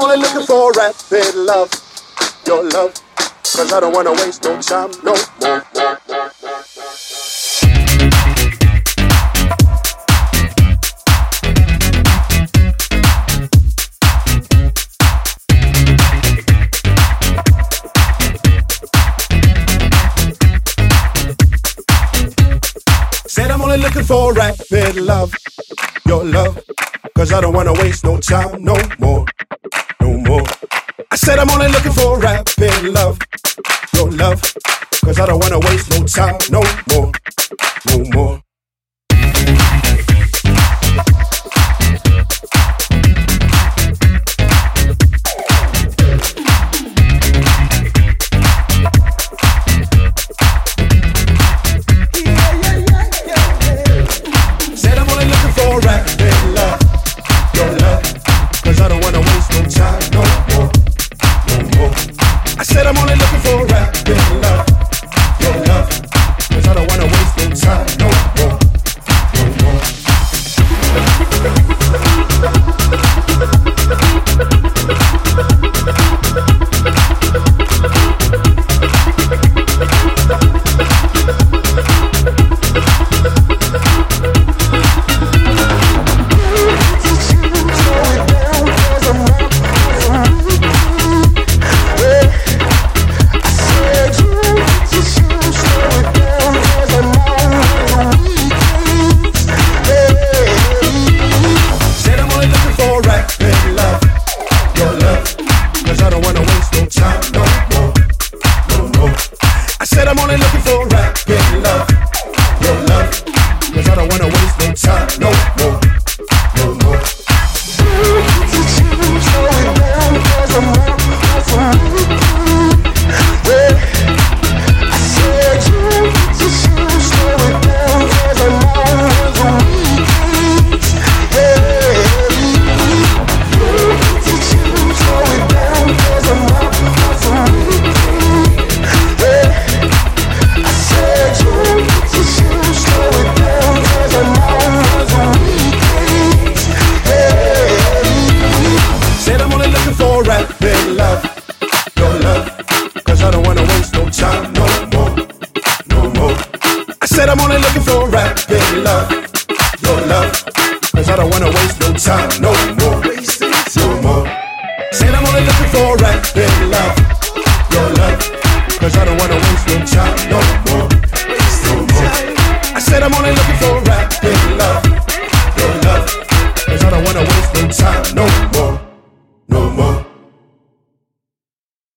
only looking for rapid love, your love. Cause I don't wanna waste no time no more. Said I'm only looking for rapid love, your love. Cause I don't wanna waste no time no more, I'm only looking for rapid love, your love. Cause I don't wanna waste no time no more, no more. Said I'm only looking for a rapid love, your love. Cause I don't wanna waste no time said I'm only looking for rapid love, said I'm only looking for a rapid love, your love. Cause I don't wanna waste no time, no more. No more. Said I'm only looking for a rapid love, your love. Cause I don't wanna waste no time.